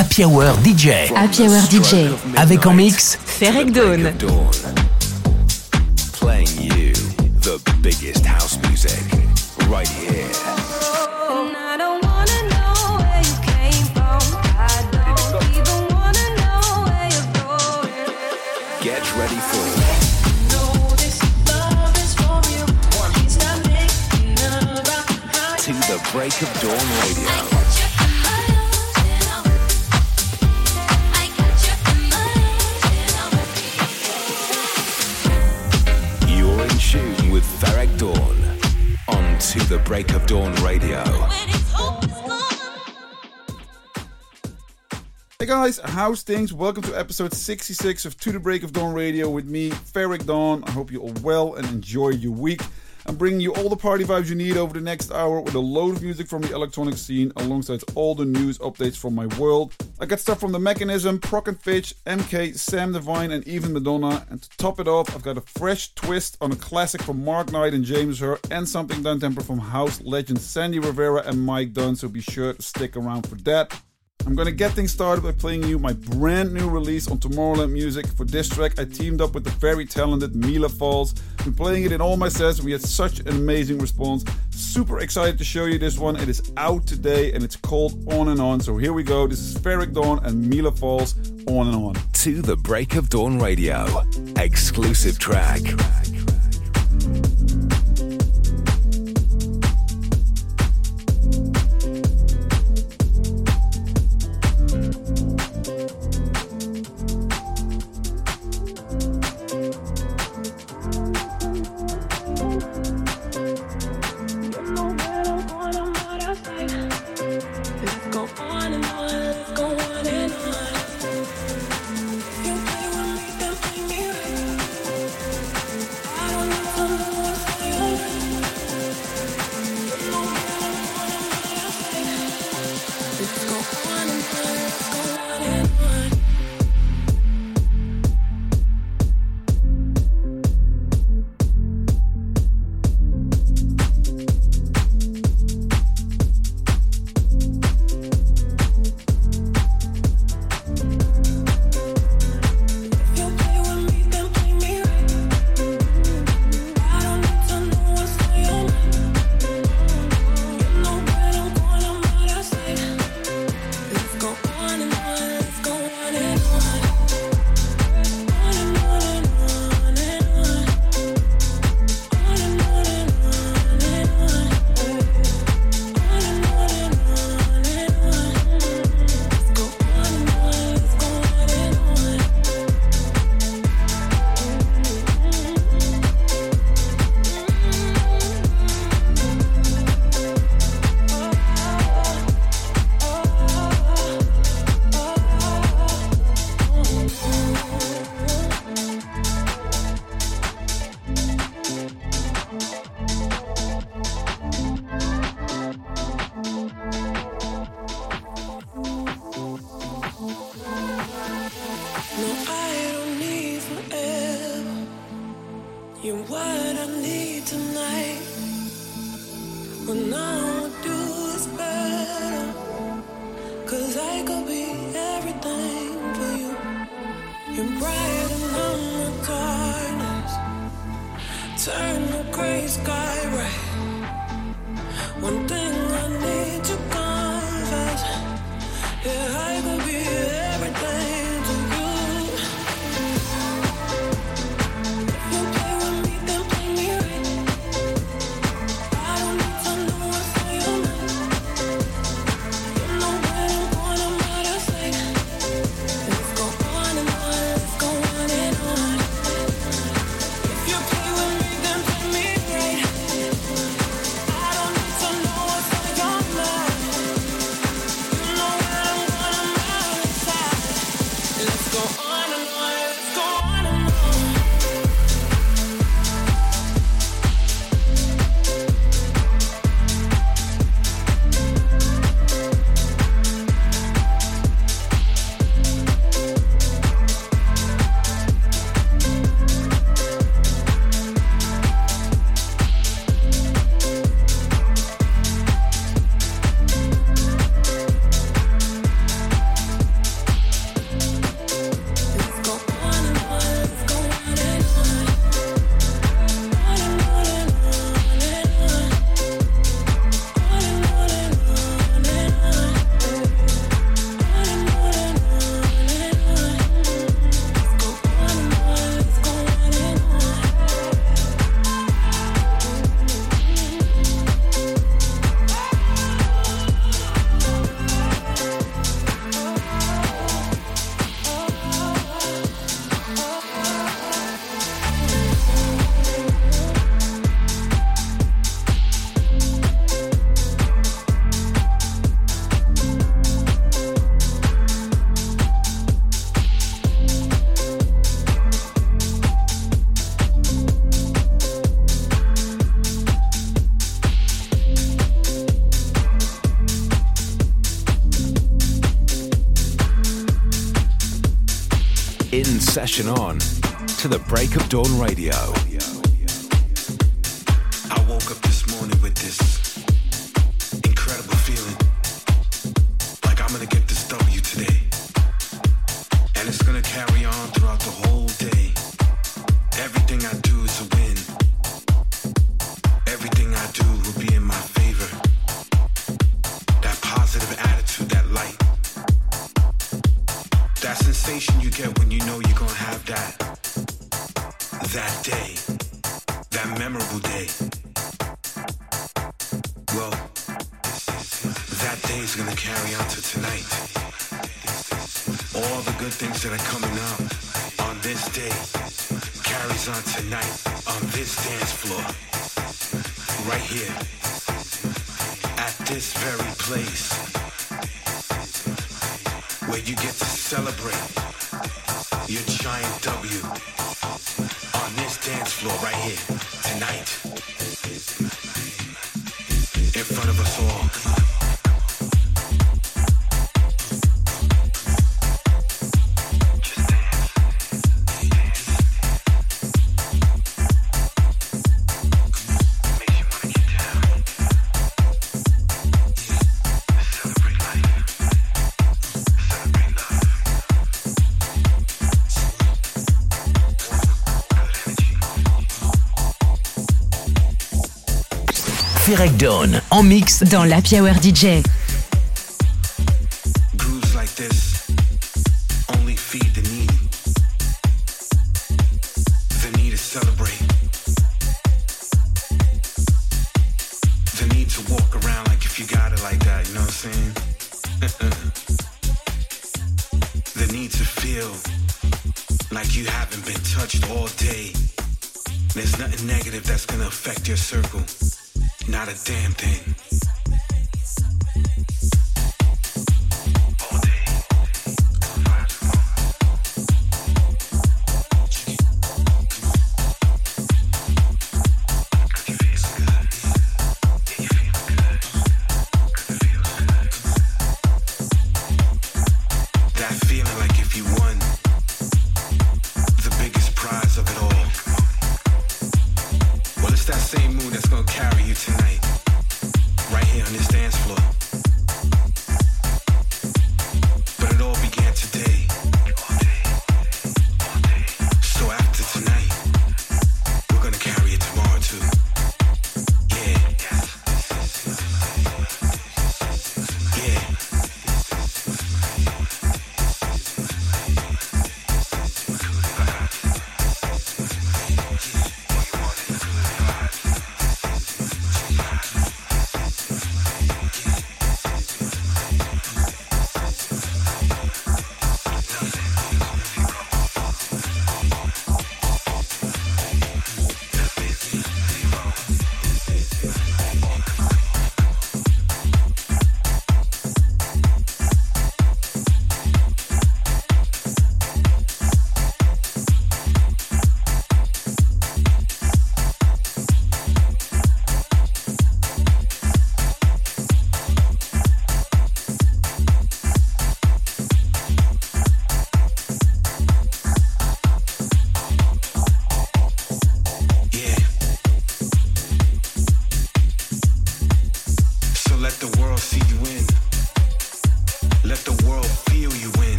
Happy Hour DJ. Happy Hour DJ. Avec en mix Ferreck Dawn. Playing you the biggest house music right here. Get ready for To the Break of Dawn Radio. With Ferreck Dawn on To the Break of Dawn Radio. Hey guys, how's things? Welcome to episode 66 of To the Break of Dawn Radio with me, Ferreck Dawn. I hope you're all well and enjoy your week. I'm bringing you all the party vibes you need over the next hour with a load of music from the electronic scene alongside all the news updates from my world. I got stuff from The Mechanism, Prok and Fitch, MK, Sam Divine, and even Madonna. And to top it off, I've got a fresh twist on a classic from Mark Knight and James Hurr, and something downtempo from house legends Sandy Rivera and Mike Dunn, so be sure to stick around for that. I'm gonna get things started by playing you my brand new release on Tomorrowland Music. For this track, I teamed up with the very talented Mila Falls. Been playing it in all my sets. We had such an amazing response. Super excited to show you this one. It is out today and it's called On and On. So here we go. This is Ferreck Dawn and Mila Falls On and On. To the Break of Dawn Radio. Exclusive track. If you. Play with session on to the break of dawn radio. En mix dans l'Happy Hour DJ.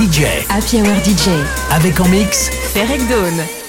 DJ. Happy Hour DJ. Avec en mix. Ferek Dawn.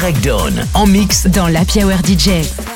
direct en mix dans l'Happy Hour DJ.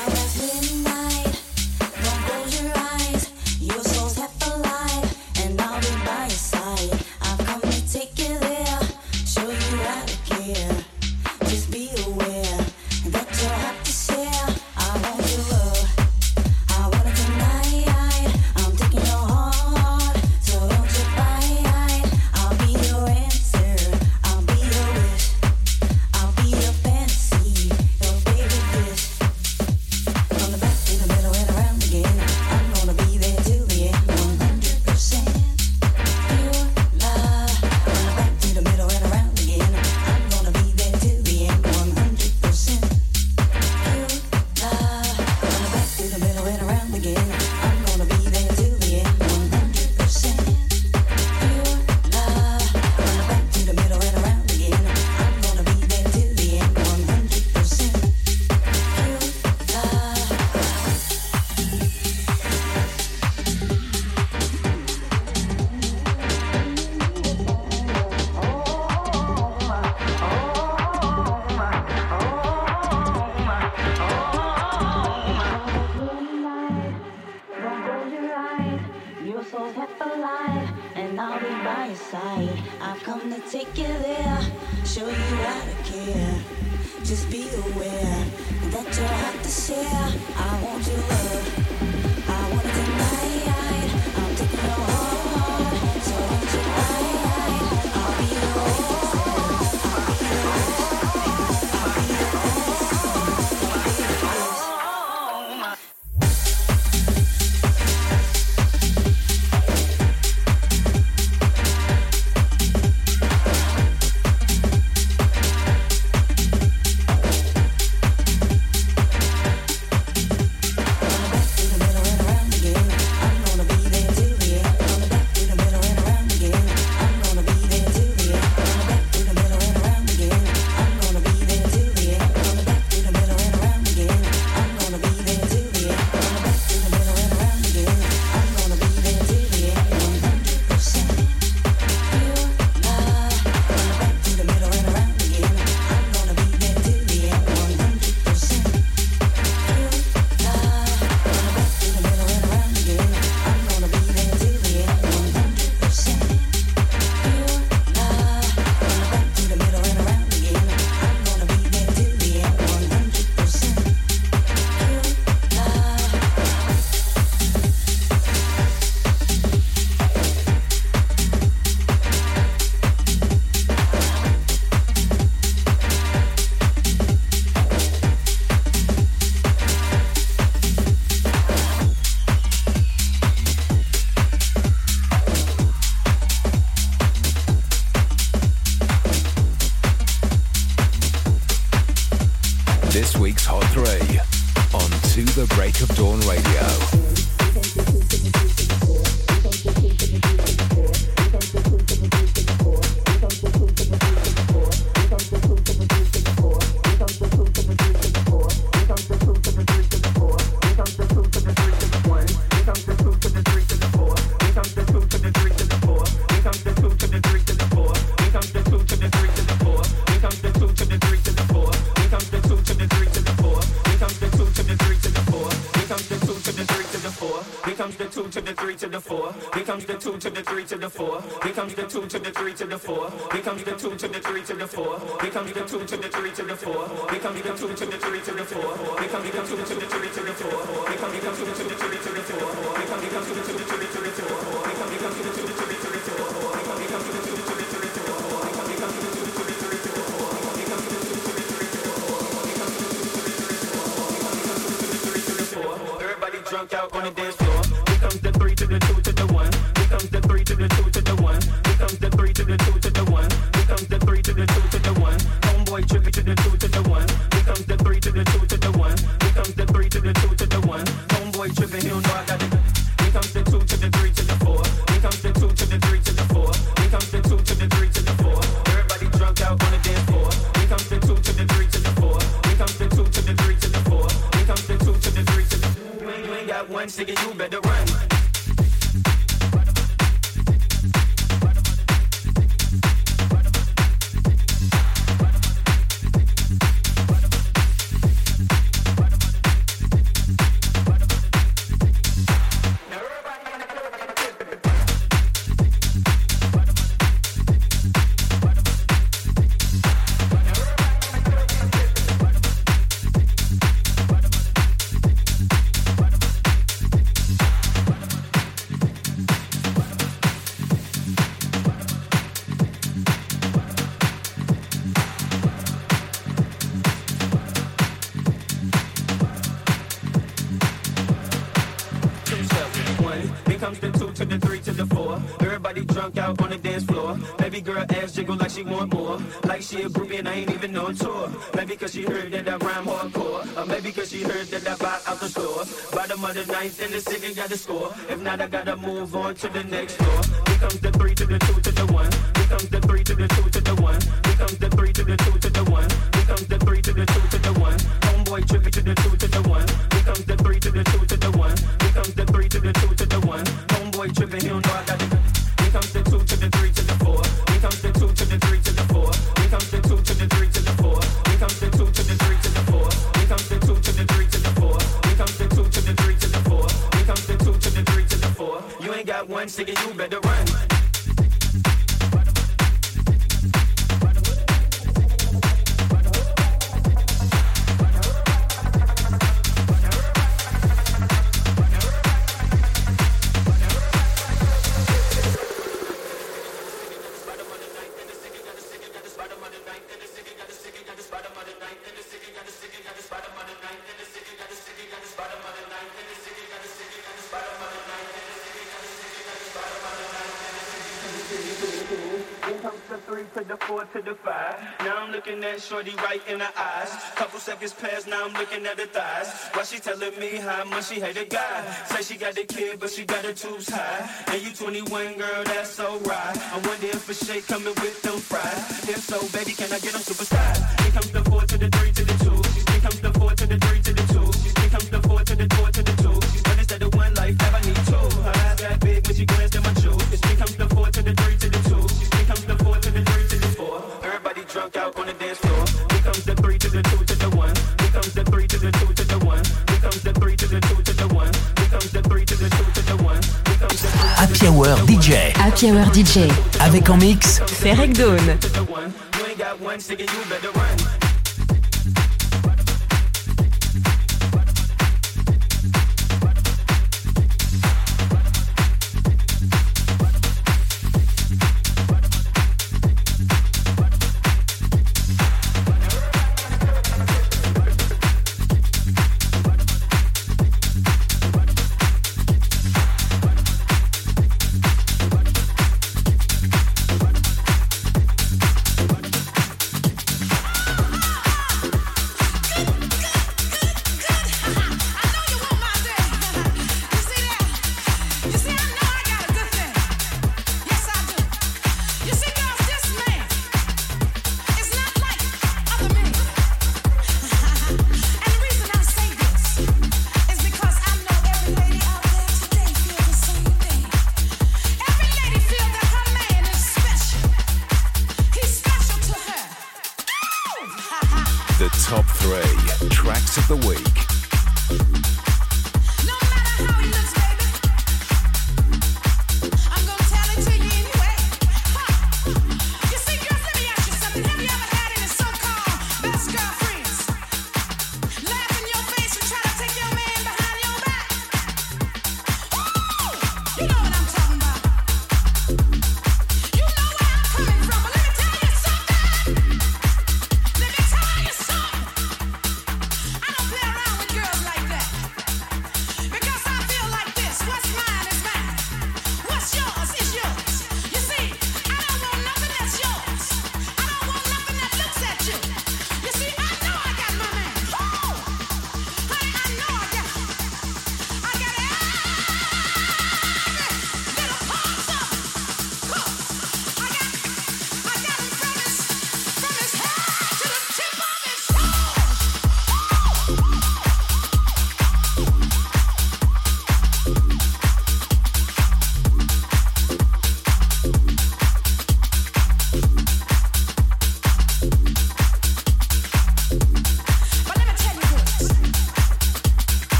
comes the two to the three to the four. Here comes the two to the three to the four. Here comes the two to the three to the four. Here comes the two to the three to the four. Here comes the two to the three to the four. Here comes the two to the three to the four. Here comes the two to the three to the four. Here comes the two to the she want more. Like she a groupie and I ain't even on tour. Maybe cause she heard that I rhyme hardcore. Or maybe cause she heard that I buy out the store. Bottom of the ninth and the city got the score. If not, I gotta move on to the next door. Here comes the three to the two to the Cool. Here comes the three to the four to the five. Now I'm looking at Shorty right in the eyes. Couple seconds pass, now I'm looking at her thighs. Why she telling me how much she hate a guy? Say she got the kid, but she got her tubes high. And you 21, girl, that's so. I wonder if a shake coming with them fries. If so, baby, can I get them superstars? Here comes the four to the three to the two. Here comes the four to the three to the two. Here comes the four to the four Hour DJ. Happy Hour DJ. Avec en mix Ferrec Dawn.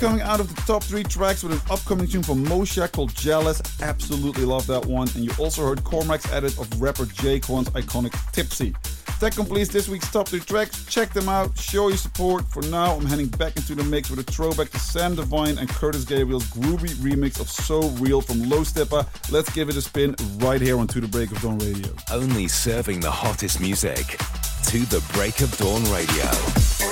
Coming out of the top three tracks with an upcoming tune from Mosha called Jealous. Absolutely love that one. And you also heard Cormac's edit of rapper J-Kwon's iconic Tipsy. That completes this week's top three tracks. Check them out, show your support. For now, I'm heading back into the mix with a throwback to Sam Divine and Curtis Gabriel's groovy remix of So Real from Low Steppa. Let's give it a spin right here on To the Break of Dawn Radio. Only serving the hottest music. To the Break of Dawn Radio.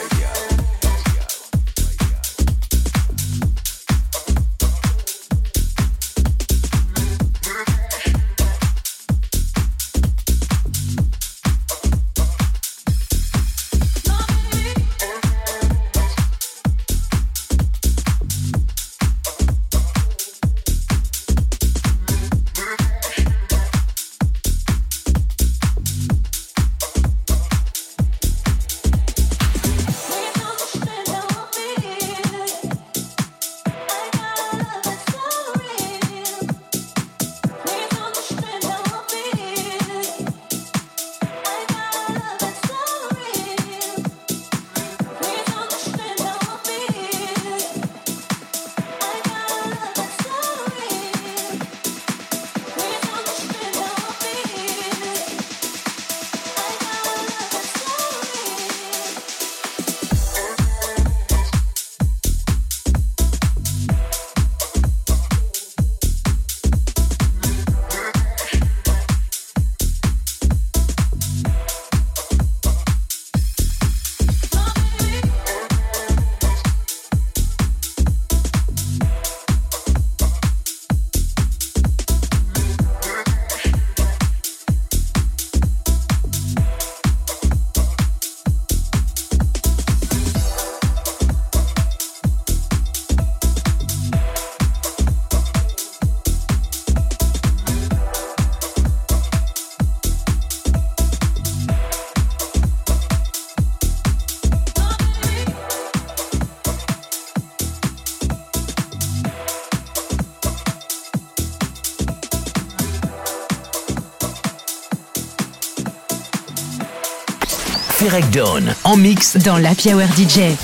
Ferrec Dawn en mix dans la Hour DJ.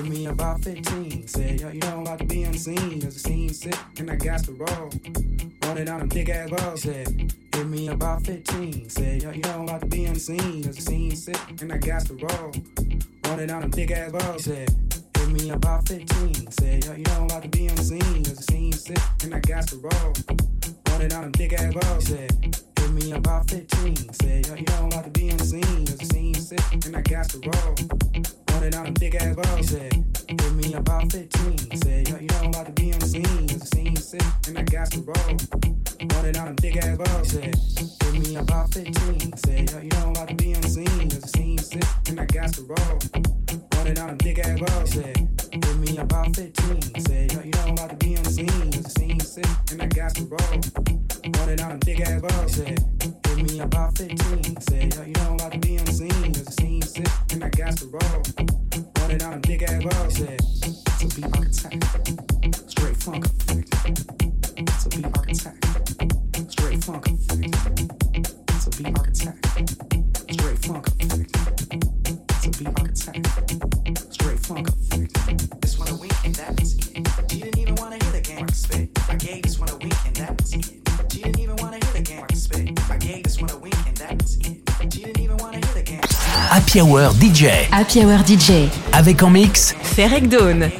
About 15. Said, yo, you know I'm about to be on the scene. There's a sick, and I got to roll. Running down them thick ass balls. Said, hit me about 15. Said, yo, you know I'm about to be on the scene. There's a sick, and I got to roll. Running down them thick ass balls. Said, hit me about 15. Said, yo, you know I'm about to be on the scene. There's a sick, and I got to roll. Running down them thick ass balls. Said, hit me about 15. Said, yo, you know I'm about to be on the scene. There's a sick, and I got to roll. Running down them thick ass balls. Said, hit me about 15. Said, yo, you know I'm about to be on the scene. A scene sick, and I got to roll. Running down them thick ass balls. Said, hit me about 15. Said, yo, you know I'm about to be on the scene. A scene sick, and I got to roll. Running down them thick ass balls. Said, hit me about 15. Said, yo, you know I'm about to be on the scene. A scene sick, and I got to roll. Running down them thick ass balls. Said, me about 15. Said, yo, I'm about to be the scene. There's a scene sick, and I got to roll. Down them thick ass balls. Said, to be architect. Straight funk effect. To be architect. Straight funk. Happy Hour DJ. Happy Hour DJ. Avec en mix Ferek Dawn.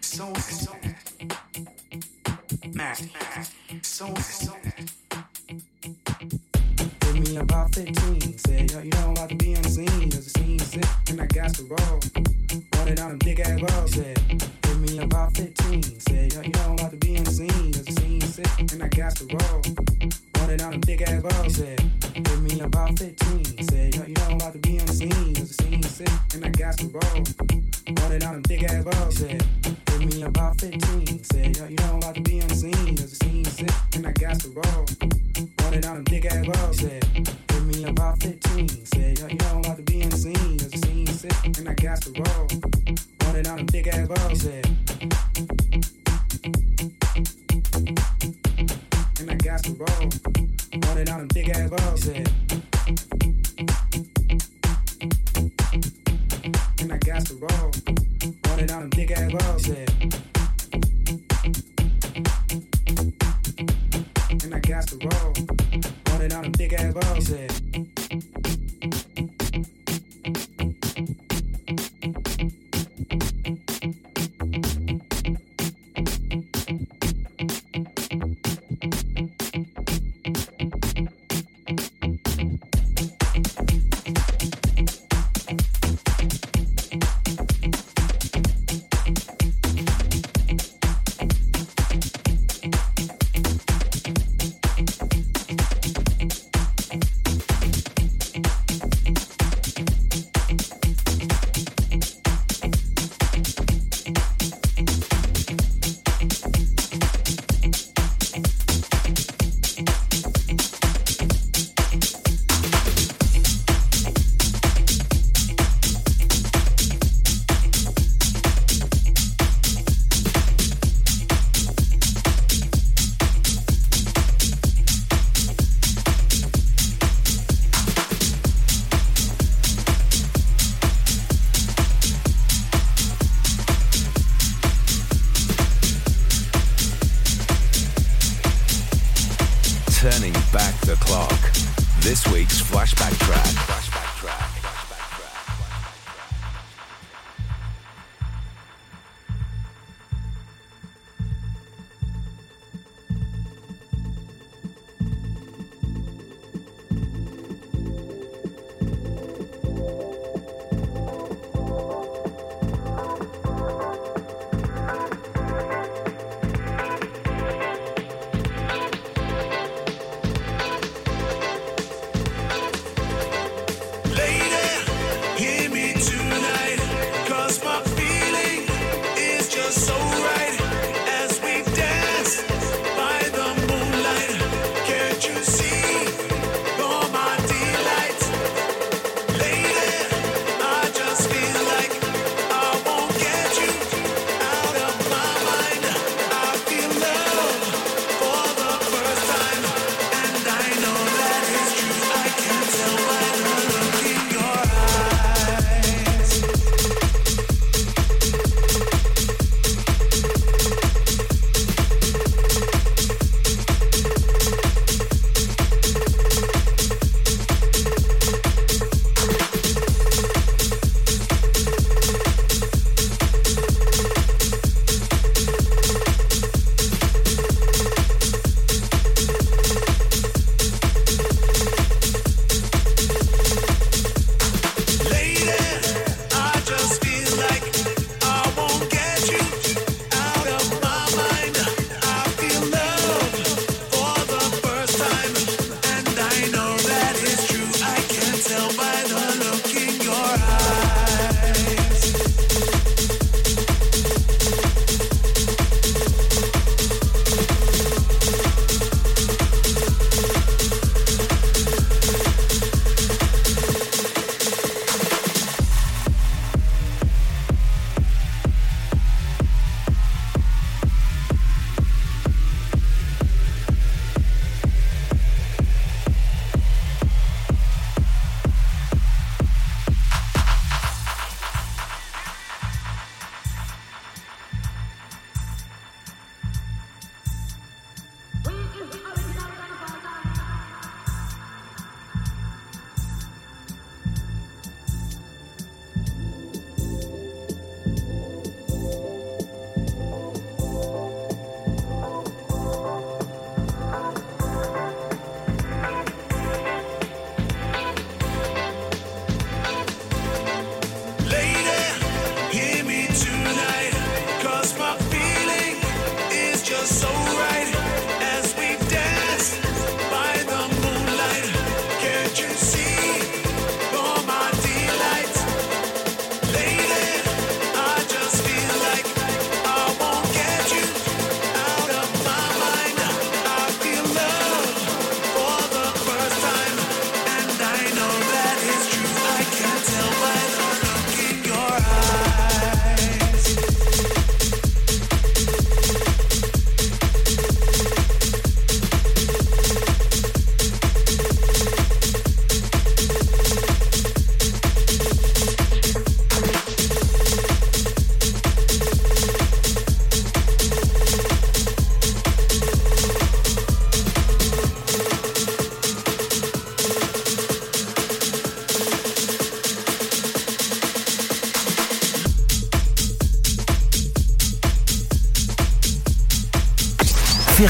So so Hit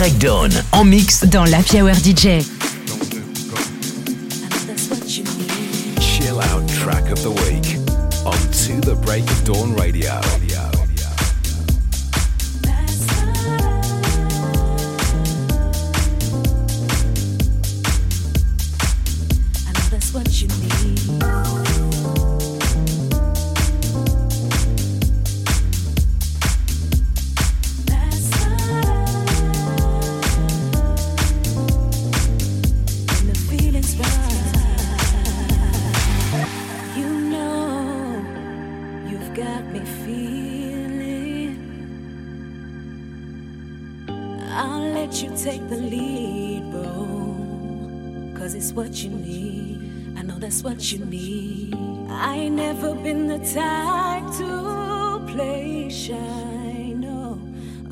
direct down en mix dans la Hour DJ. never been the type to play shy. No,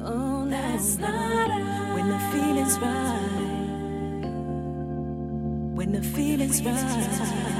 oh, no, that's not When the feeling's right, when the feeling's right.